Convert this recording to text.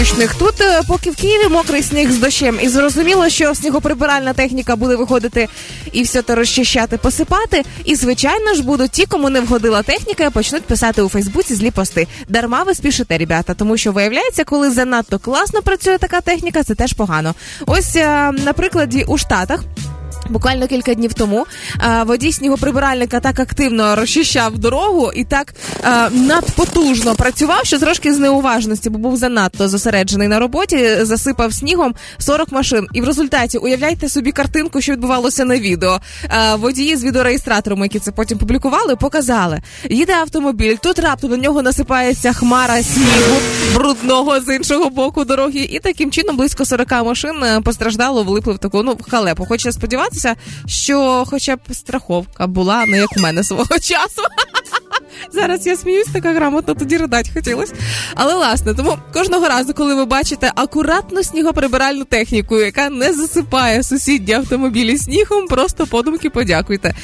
незручних. Тут, е, поки в Києві мокрий сніг з дощем, і зрозуміло, що снігоприбиральна техніка буде виходити і все те розчищати, посипати. І звичайно ж будуть ті, кому не вгодила техніка, почнуть писати у Фейсбуці злі пости. Дарма ви спішите, ребята, тому що виявляється, коли занадто класно працює така техніка, це теж погано. Ось е, на прикладі у Штатах. Буквально кілька днів тому водій снігоприбиральника так активно розчищав дорогу і так а, надпотужно працював, що трошки з неуважності, бо був занадто зосереджений на роботі, засипав снігом 40 машин. І в результаті уявляйте собі картинку, що відбувалося на відео. Водії з відеореєстратором, які це потім публікували, показали. Їде автомобіль, тут раптом на нього насипається хмара снігу брудного з іншого боку дороги, і таким чином близько 40 машин е, постраждало, влипли в таку ну халепу. Хочеться сподіватися, що хоча б страховка була не як у мене свого часу. Зараз я сміюсь, така грамотно тоді ридать хотілося. Але власне, тому кожного разу, коли ви бачите акуратну снігоприбиральну техніку, яка не засипає сусідні автомобілі снігом, просто подумки подякуйте.